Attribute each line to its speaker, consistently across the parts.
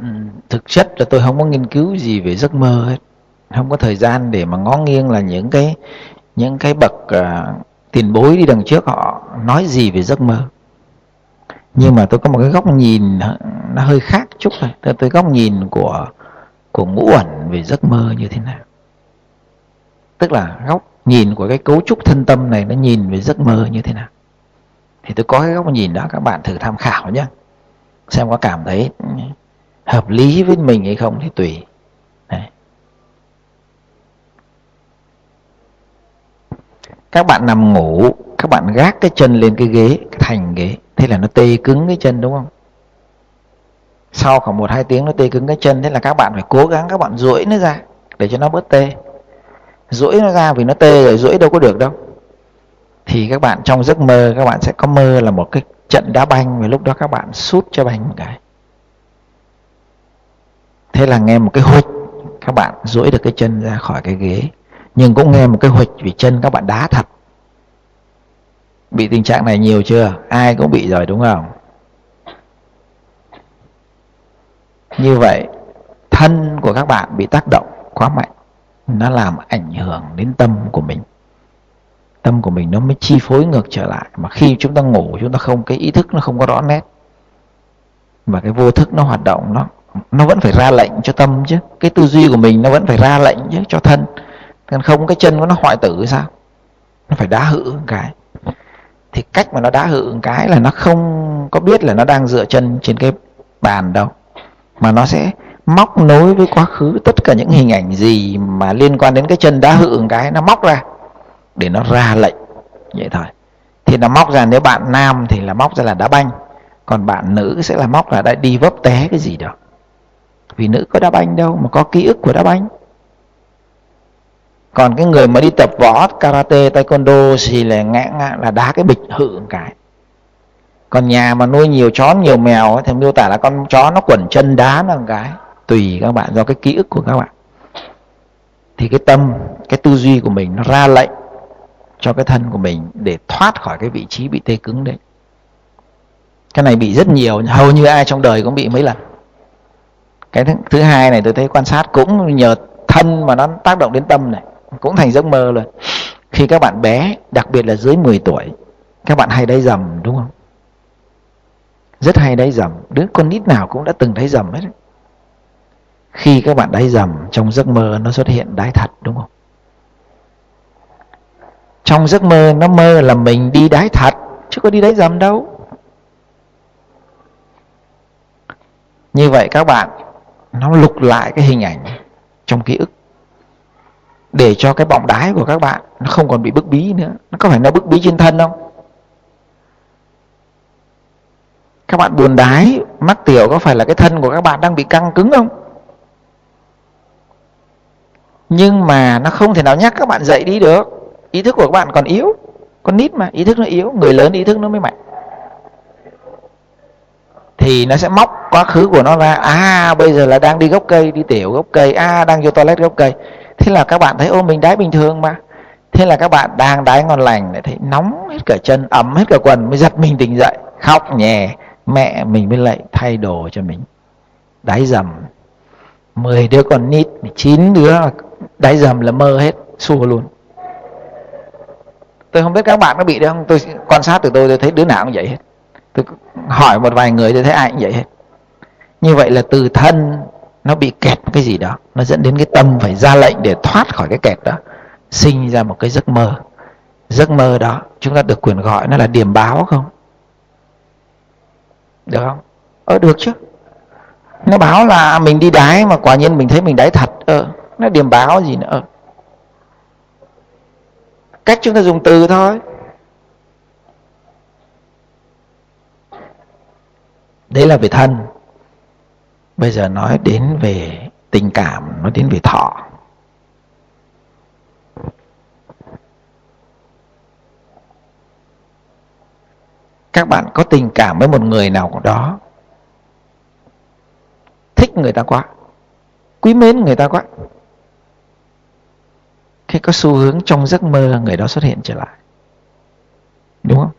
Speaker 1: Ừ. thực chất là tôi không có nghiên cứu gì về giấc mơ hết. Không có thời gian để mà ngó nghiêng là những cái những cái bậc uh, tiền bối đi đằng trước họ nói gì về giấc mơ. Nhưng mà tôi có một cái góc nhìn nó hơi khác chút thôi. Tôi, tôi góc nhìn của của ngũ ẩn về giấc mơ như thế nào. Tức là góc nhìn của cái cấu trúc thân tâm này nó nhìn về giấc mơ như thế nào. Thì tôi có cái góc nhìn đó các bạn thử tham khảo nhé xem có cảm thấy hợp lý với mình hay không thì tùy. Đấy. các bạn nằm ngủ, các bạn gác cái chân lên cái ghế, cái thành ghế. Thế là nó tê cứng cái chân đúng không? Sau khoảng một, hai tiếng nó tê cứng cái chân, thế là các bạn phải cố gắng các bạn duỗi nó ra để cho nó bớt tê. Duỗi nó ra vì nó tê rồi duỗi đâu có được đâu. Thì các bạn trong giấc mơ, các bạn sẽ có mơ là một cái trận đá banh và lúc đó các bạn sút cho banh một cái thế là nghe một cái huỵch, các bạn duỗi được cái chân ra khỏi cái ghế. Nhưng cũng nghe một cái huỵch vì chân các bạn đá thật. Bị tình trạng này nhiều chưa? Ai cũng bị rồi, đúng không? Như vậy, thân của các bạn bị tác động quá mạnh. Nó làm ảnh hưởng đến tâm của mình. Tâm của mình nó mới chi phối ngược trở lại. Mà khi chúng ta ngủ, chúng ta không, cái ý thức nó không có rõ nét. Và cái vô thức nó hoạt động, nó nó vẫn phải ra lệnh cho tâm chứ. Cái tư duy của mình nó vẫn phải ra lệnh chứ, cho thân. Còn không, cái chân của nó hoại tử sao? Nó phải đá hự cái. Thì cách mà nó đá hự cái là nó không có biết là nó đang dựa chân trên cái bàn đâu. Mà nó sẽ móc nối với quá khứ tất cả những hình ảnh gì mà liên quan đến cái chân đá hự cái, nó móc ra để nó ra lệnh. Vậy thôi. Thì nó móc ra, nếu bạn nam thì là móc ra là đá banh, còn bạn nữ sẽ là móc là đã đi vấp té cái gì đó vì nữ có đá banh đâu, mà có ký ức của đá banh còn cái người mà đi tập võ, karate, taekwondo thì là ngã ngã là đá cái bịch hự cái. Còn nhà mà nuôi nhiều chó, nhiều mèo thì miêu tả là con chó nó quẩn chân đá nó một cái. Tùy các bạn, do cái ký ức của các bạn. Thì cái tâm, cái tư duy của mình nó ra lệnh cho cái thân của mình để thoát khỏi cái vị trí bị tê cứng đấy. Cái này bị rất nhiều, hầu như ai trong đời cũng bị mấy lần cái thứ, thứ hai này tôi thấy quan sát cũng nhờ thân mà nó tác động đến tâm này cũng thành giấc mơ rồi khi các bạn bé đặc biệt là dưới 10 tuổi các bạn hay đáy dầm đúng không? Rất hay đáy dầm. Đứa con nít nào cũng đã từng đáy dầm hết khi các bạn đáy dầm trong giấc mơ nó xuất hiện đáy thật đúng không? Trong giấc mơ nó mơ là mình đi đáy thật chứ có đi đáy dầm đâu. Như vậy các bạn nó lục lại cái hình ảnh trong ký ức. Để cho cái bọng đái của các bạn nó không còn bị bức bí nữa. Nó có phải nó bức bí trên thân không? Các bạn buồn đái, mắc tiểu có phải là cái thân của các bạn đang bị căng cứng không? Nhưng mà nó không thể nào nhắc các bạn dậy đi được. Ý thức của các bạn còn yếu, con nít mà, ý thức nó yếu, người lớn ý thức nó mới mạnh thì nó sẽ móc quá khứ của nó ra. À bây giờ là đang đi gốc cây, đi tiểu gốc cây à đang vô toilet gốc cây. Thế là các bạn thấy, ô, mình đái bình thường mà. Thế là các bạn đang đái ngon lành, lại thấy nóng hết cả chân ấm hết cả quần, mới giật mình tỉnh dậy. Khóc nhè, mẹ mình mới lại thay đồ cho mình. Đái dầm. 10 đứa con nít, chín đứa đái dầm là mơ hết, xua luôn. Tôi không biết các bạn nó bị đâu không? Tôi, quan sát từ tôi tôi thấy đứa nào cũng vậy hết. Tôi hỏi một vài người tôi thấy ai cũng vậy hết. Như vậy là từ thân nó bị kẹt cái gì đó, nó dẫn đến cái tâm phải ra lệnh để thoát khỏi cái kẹt đó, sinh ra một cái giấc mơ. Giấc mơ đó chúng ta được quyền gọi nó là điểm báo không? Được không? Ờ được chứ. Nó báo là mình đi đái mà quả nhiên mình thấy mình đái thật. Ờ nó điểm báo gì nữa? Ờ. cách chúng ta dùng từ thôi. Đấy là về thân. Bây giờ nói đến về tình cảm, nói đến về thọ. Các bạn có tình cảm với một người nào đó, thích người ta quá, quý mến người ta quá khi có xu hướng trong giấc mơ người đó xuất hiện trở lại. Đúng không?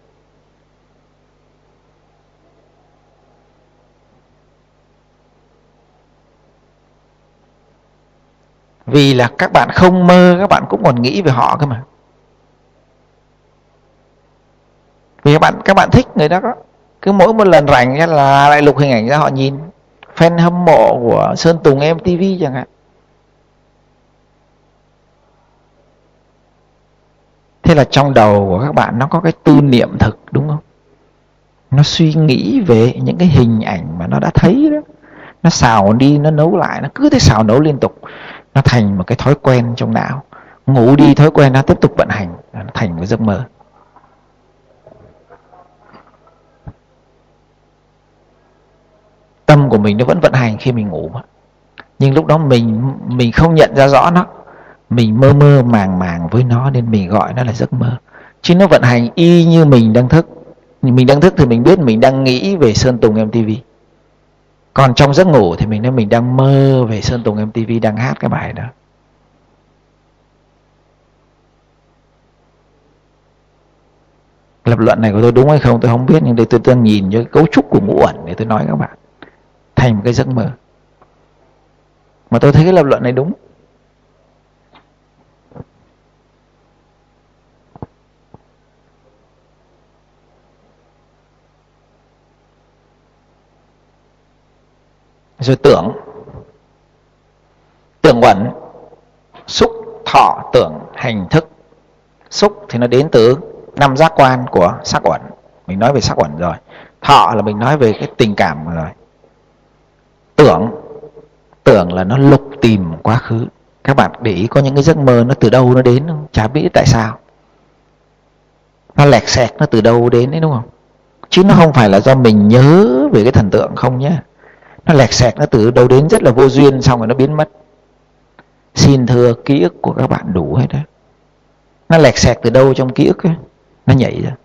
Speaker 1: Vì là các bạn không mơ, các bạn cũng còn nghĩ về họ cơ mà. Vì các bạn các bạn thích người đó đó. Cứ mỗi một lần rảnh là lại lục hình ảnh ra họ nhìn. Fan hâm mộ của sơn tùng mtv chẳng hạn. Thế là trong đầu của các bạn nó có cái tư niệm thực, đúng không? Nó suy nghĩ về những cái hình ảnh mà nó đã thấy đó. Nó xào đi, nó nấu lại, nó cứ thế xào nấu liên tục nó thành một cái thói quen trong não. Ngủ đi thói quen nó tiếp tục vận hành nó thành một giấc mơ. Tâm của mình nó vẫn vận hành khi mình ngủ mà. Nhưng lúc đó mình mình không nhận ra rõ nó. Mình mơ mơ màng màng với nó nên mình gọi nó là giấc mơ. Chứ nó vận hành y như mình đang thức. Mình đang thức thì mình biết mình đang nghĩ về sơn tùng mtv còn trong giấc ngủ thì mình nói mình đang mơ về sơn tùng mtv đang hát cái bài đó. Lập luận này của tôi đúng hay không tôi không biết, nhưng đây tôi đang nhìn cho cái cấu trúc của ngũ ẩn để tôi nói các bạn. Thành một cái giấc mơ. Mà tôi thấy cái lập luận này đúng. Rồi tưởng. Tưởng uẩn xúc, thọ, tưởng, hành thức. Xúc thì nó đến từ năm giác quan của sắc uẩn. Mình nói về sắc uẩn rồi. Thọ là mình nói về cái tình cảm rồi tưởng. Tưởng là nó lục tìm quá khứ. Các bạn để ý có những cái giấc mơ nó từ đâu nó đến không chả biết tại sao. Nó lẹt xẹt nó từ đâu đến đấy, đúng không? Chứ nó không phải là do mình nhớ về cái thần tượng không nhé nó lẹt xẹt, nó từ đâu đến rất là vô duyên, xong rồi nó biến mất. Xin thưa, ký ức của các bạn đủ hết đấy. Nó lẹt xẹt từ đâu trong ký ức ấy? Nó nhảy ra.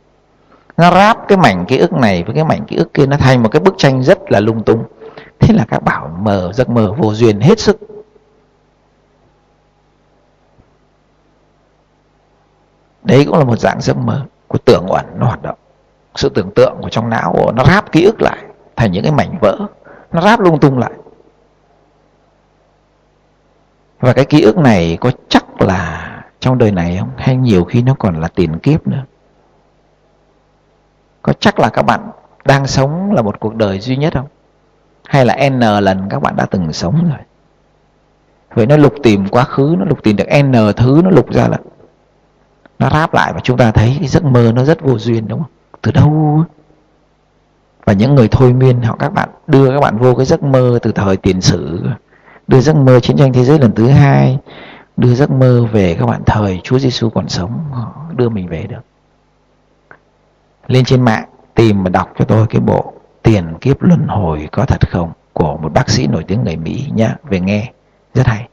Speaker 1: Nó ráp cái mảnh ký ức này với cái mảnh ký ức kia, nó thành một cái bức tranh rất là lung tung thế là các bảo mờ giấc mơ vô duyên hết sức. Đấy cũng là một dạng giấc mơ của tưởng uẩn, nó hoạt động. Sự tưởng tượng của trong não, nó ráp ký ức lại thành những cái mảnh vỡ nó ráp lung tung lại. Và cái ký ức này có chắc là trong đời này không? Hay nhiều khi nó còn là tiền kiếp nữa? Có chắc là các bạn đang sống là một cuộc đời duy nhất không? Hay là n lần các bạn đã từng sống rồi? Vậy nó lục tìm quá khứ, nó lục tìm được n thứ, nó lục ra là nó ráp lại và chúng ta thấy cái giấc mơ nó rất vô duyên đúng không? Từ đâu? Và những người thôi miên, họ các bạn đưa các bạn vô cái giấc mơ từ thời tiền sử. Đưa giấc mơ chiến tranh thế giới lần thứ hai. Đưa giấc mơ về các bạn thời Chúa Giêsu còn sống, họ đưa mình về được. Lên trên mạng, tìm và đọc cho tôi cái bộ tiền kiếp luân hồi có thật không? Của một bác sĩ nổi tiếng người Mỹ nhá, về nghe. Rất hay.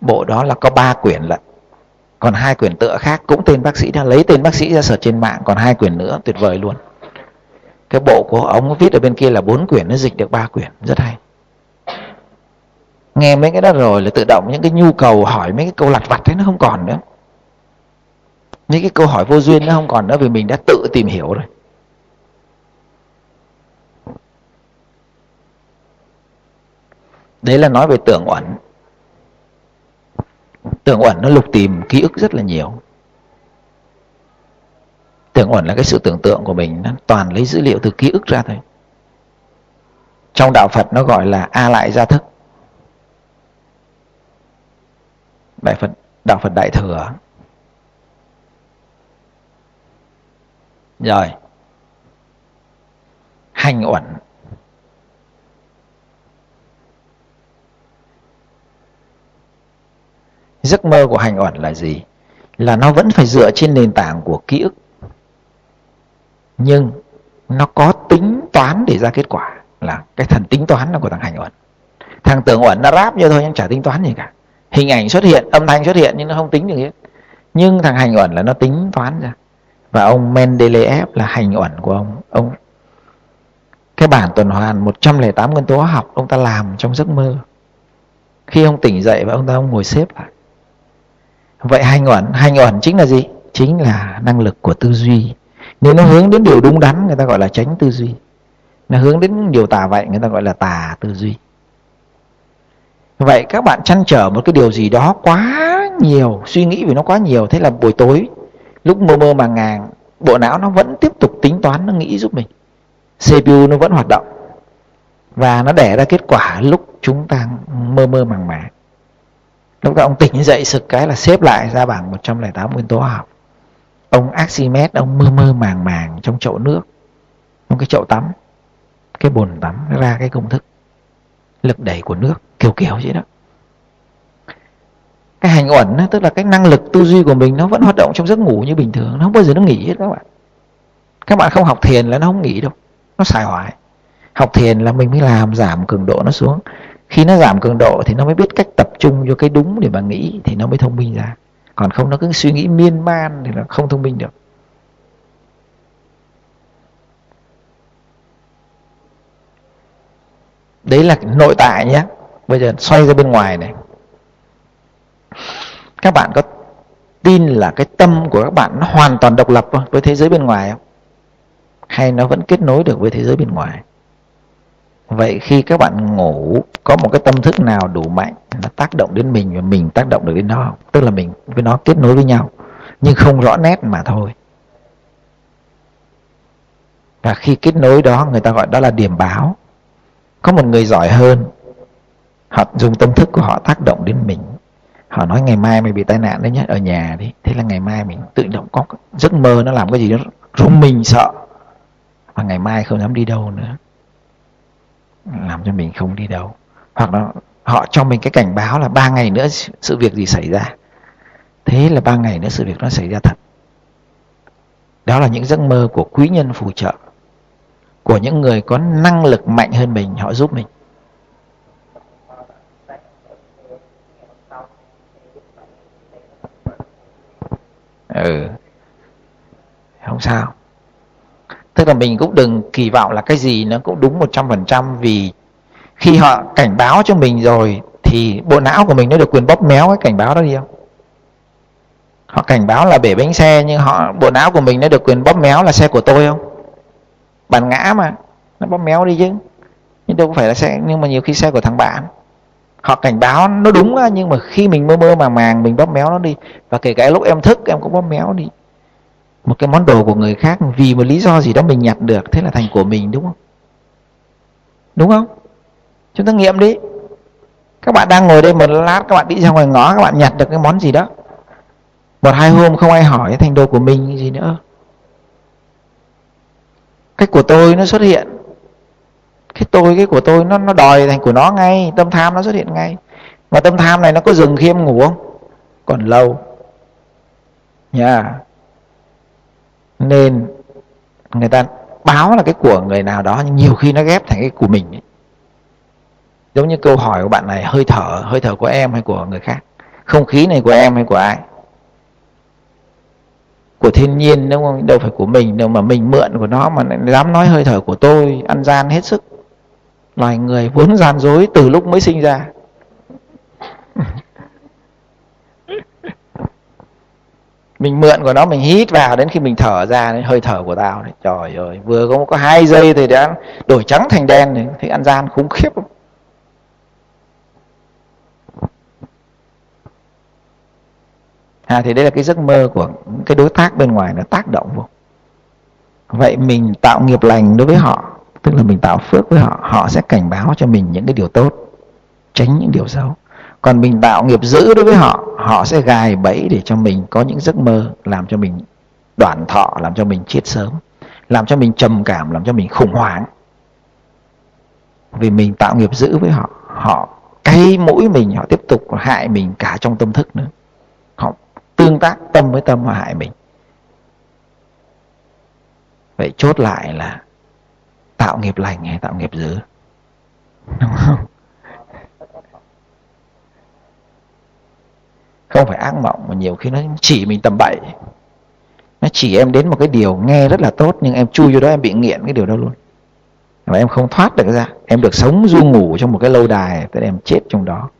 Speaker 1: Bộ đó là có ba quyển lận. Còn hai quyển tựa khác, cũng tên bác sĩ đã lấy tên bác sĩ ra sở trên mạng, còn hai quyển nữa, tuyệt vời luôn cái bộ của ông viết ở bên kia là bốn quyển, nó dịch được ba quyển. Rất hay. Nghe mấy cái đó rồi là tự động những cái nhu cầu hỏi mấy cái câu lặt vặt ấy nó không còn nữa. Những cái câu hỏi vô duyên nó không còn nữa vì mình đã tự tìm hiểu rồi. Đấy là nói về tưởng uẩn. Tưởng uẩn nó lục tìm ký ức rất là nhiều tưởng uẩn là cái sự tưởng tượng của mình nó toàn lấy dữ liệu từ ký ức ra thôi. Trong đạo phật nó gọi là a lại gia thức. Đại phật, đạo phật đại thừa. Rồi. Hành uẩn. Giấc mơ của hành uẩn là gì? Là nó vẫn phải dựa trên nền tảng của ký ức nhưng nó có tính toán để ra kết quả là cái thần tính toán là của thằng hành uẩn. Thằng tưởng uẩn nó ráp như thôi nhưng chả tính toán gì cả. Hình ảnh xuất hiện, âm thanh xuất hiện nhưng nó không tính được hết. Nhưng thằng hành uẩn là nó tính toán ra. Và ông Mendeleev là hành uẩn của ông ông cái bản tuần hoàn 108 nguyên tố hóa học ông ta làm trong giấc mơ. Khi ông tỉnh dậy và ông ta ông ngồi xếp lại. Vậy hành uẩn hành uẩn chính là gì? Chính là năng lực của tư duy nếu nó hướng đến điều đúng đắn, người ta gọi là tránh tư duy. Nó hướng đến điều tà vậy, người ta gọi là tà tư duy. Vậy các bạn chăn trở một cái điều gì đó quá nhiều, suy nghĩ vì nó quá nhiều, thế là buổi tối, lúc mơ mơ màng ngàng bộ não nó vẫn tiếp tục tính toán, nó nghĩ giúp mình. CPU nó vẫn hoạt động. Và nó đẻ ra kết quả lúc chúng ta mơ mơ màng màng. Lúc đó ông tỉnh dậy, sực cái là xếp lại ra bảng 108 nguyên tố học ông Archimedes, ông mơ mơ màng màng trong chậu nước, trong cái chậu tắm, cái bồn tắm ra cái công thức lực đẩy của nước, kiểu kiểu vậy đó. Cái hành uẩn tức là cái năng lực tư duy của mình nó vẫn hoạt động trong giấc ngủ như bình thường, nó không bao giờ nó nghỉ hết các bạn. Các bạn không học thiền là nó không nghỉ đâu, nó xài hoài. Học thiền là mình mới làm giảm cường độ nó xuống. Khi nó giảm cường độ thì nó mới biết cách tập trung cho cái đúng để mà nghĩ thì nó mới thông minh ra còn không, nó cứ suy nghĩ miên man thì là không thông minh được. Đấy là nội tại nhé. Bây giờ xoay ra bên ngoài này. Các bạn có tin là cái tâm của các bạn nó hoàn toàn độc lập với thế giới bên ngoài không? Hay nó vẫn kết nối được với thế giới bên ngoài? Vậy khi các bạn ngủ, có một cái tâm thức nào đủ mạnh, nó tác động đến mình và mình tác động được đến nó không? Tức là mình, với nó kết nối với nhau, nhưng không rõ nét mà thôi. Và khi kết nối đó, người ta gọi đó là điểm báo. Có một người giỏi hơn, họ dùng tâm thức của họ tác động đến mình. Họ nói, ngày mai mày bị tai nạn đấy nhé ở nhà đi. Thế là ngày mai mình tự động có giấc mơ nó làm cái gì đó, rung mình sợ. Và ngày mai không dám đi đâu nữa làm cho mình không đi đâu. Hoặc là họ cho mình cái cảnh báo là ba ngày nữa sự việc gì xảy ra. Thế là ba ngày nữa sự việc nó xảy ra thật. Đó là những giấc mơ của quý nhân phù trợ, của những người có năng lực mạnh hơn mình, họ giúp mình. Ừ. Không sao tức là mình cũng đừng kỳ vọng là cái gì nó cũng đúng một trăm phần trăm vì khi họ cảnh báo cho mình rồi thì bộ não của mình nó được quyền bóp méo cái cảnh báo đó đi không? Họ cảnh báo là bể bánh xe nhưng họ, bộ não của mình nó được quyền bóp méo là xe của tôi không? Bạn ngã mà, nó bóp méo đi chứ. Nhưng đâu có phải là xe, nhưng mà nhiều khi xe của thằng bạn. Họ cảnh báo nó đúng nhưng mà khi mình mơ mơ màng màng mình bóp méo nó đi. Và kể cả lúc em thức, em cũng bóp méo đi một cái món đồ của người khác vì một lý do gì đó mình nhặt được, thế là thành của mình, đúng không? Đúng không? Chúng ta nghiệm đi. Các bạn đang ngồi đây một lát, các bạn đi ra ngoài ngõ, các bạn nhặt được cái món gì đó. Một hai hôm không ai hỏi, thành đồ của mình gì nữa. Cái của tôi nó xuất hiện. Cái tôi, cái của tôi nó nó đòi thành của nó ngay, tâm tham nó xuất hiện ngay. Mà tâm tham này nó có dừng khi em ngủ không? Còn lâu. Nha. yeah nên người ta báo là cái của người nào đó, nhưng nhiều khi nó ghép thành cái của mình ấy. giống như câu hỏi của bạn này, hơi thở hơi thở của em hay của người khác? Không khí này của em hay của ai? Của thiên nhiên, đúng không? Đâu phải của mình, đâu mà mình mượn của nó, mà dám nói hơi thở của tôi, ăn gian hết sức. Loài người vốn gian dối từ lúc mới sinh ra. Mình mượn của nó, mình hít vào đến khi mình thở ra, đến hơi thở của tao đấy trời ơi, vừa có có hai giây thì đã đổi trắng thành đen này. Thì ăn gian khủng khiếp không à thì đây là cái giấc mơ của cái đối tác bên ngoài nó tác động vô. Vậy mình tạo nghiệp lành đối với họ, tức là mình tạo phước với họ họ sẽ cảnh báo cho mình những cái điều tốt, tránh những điều xấu còn mình tạo nghiệp dữ đối với họ họ sẽ gài bẫy để cho mình có những giấc mơ, làm cho mình đoạn thọ, làm cho mình chết sớm, làm cho mình trầm cảm, làm cho mình khủng hoảng. Vì mình tạo nghiệp dữ với họ họ cay mũi mình, họ tiếp tục hại mình cả trong tâm thức nữa. Họ tương tác tâm với tâm mà hại mình. Vậy chốt lại là tạo nghiệp lành hay tạo nghiệp dữ? Đúng không? Không phải ác mộng, mà nhiều khi nó chỉ mình tầm bậy. Nó chỉ em đến một cái điều nghe rất là tốt, nhưng em chui vô đó, em bị nghiện cái điều đó luôn. Và em không thoát được ra. Em được sống du ngủ trong một cái lâu đài tới em chết trong đó.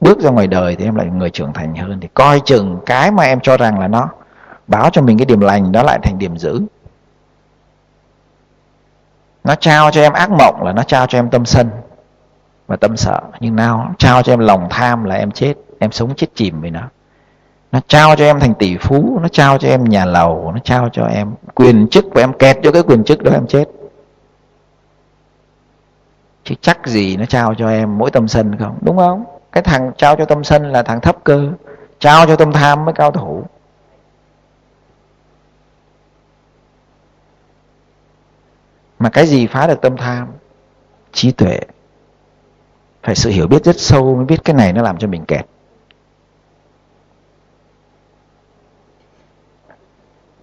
Speaker 1: Bước ra ngoài đời thì em lại người trưởng thành hơn. Thì coi chừng cái mà em cho rằng là nó báo cho mình cái điểm lành đó lại thành điểm dữ. Nó trao cho em ác mộng là nó trao cho em tâm sân và tâm sợ. Nhưng nào, trao cho em lòng tham là em chết em sống chết chìm với nó. Nó trao cho em thành tỷ phú, nó trao cho em nhà lầu, nó trao cho em quyền chức và em kẹt cho cái quyền chức đó, em chết. Chứ chắc gì nó trao cho em mỗi tâm sân không? Đúng không? Cái thằng trao cho tâm sân là thằng thấp cơ, trao cho tâm tham mới cao thủ. Mà cái gì phá được tâm tham? Trí tuệ. Phải sự hiểu biết rất sâu mới biết cái này nó làm cho mình kẹt.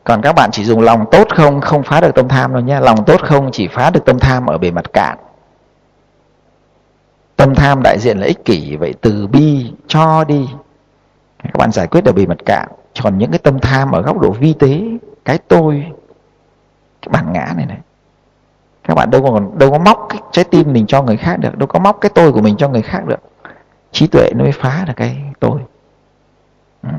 Speaker 1: Còn các bạn chỉ dùng lòng tốt không không phá được tâm tham đâu nhé. Lòng tốt không chỉ phá được tâm tham ở bề mặt cạn. Tâm tham đại diện là ích kỷ, vậy từ bi cho đi. Các bạn giải quyết ở bề mặt cạn. Còn những cái tâm tham ở góc độ vi tế, cái tôi, cái bản ngã này này. Các bạn đâu còn đâu có móc cái trái tim mình cho người khác được, đâu có móc cái tôi của mình cho người khác được. Trí tuệ nó mới phá được cái tôi. Ừ.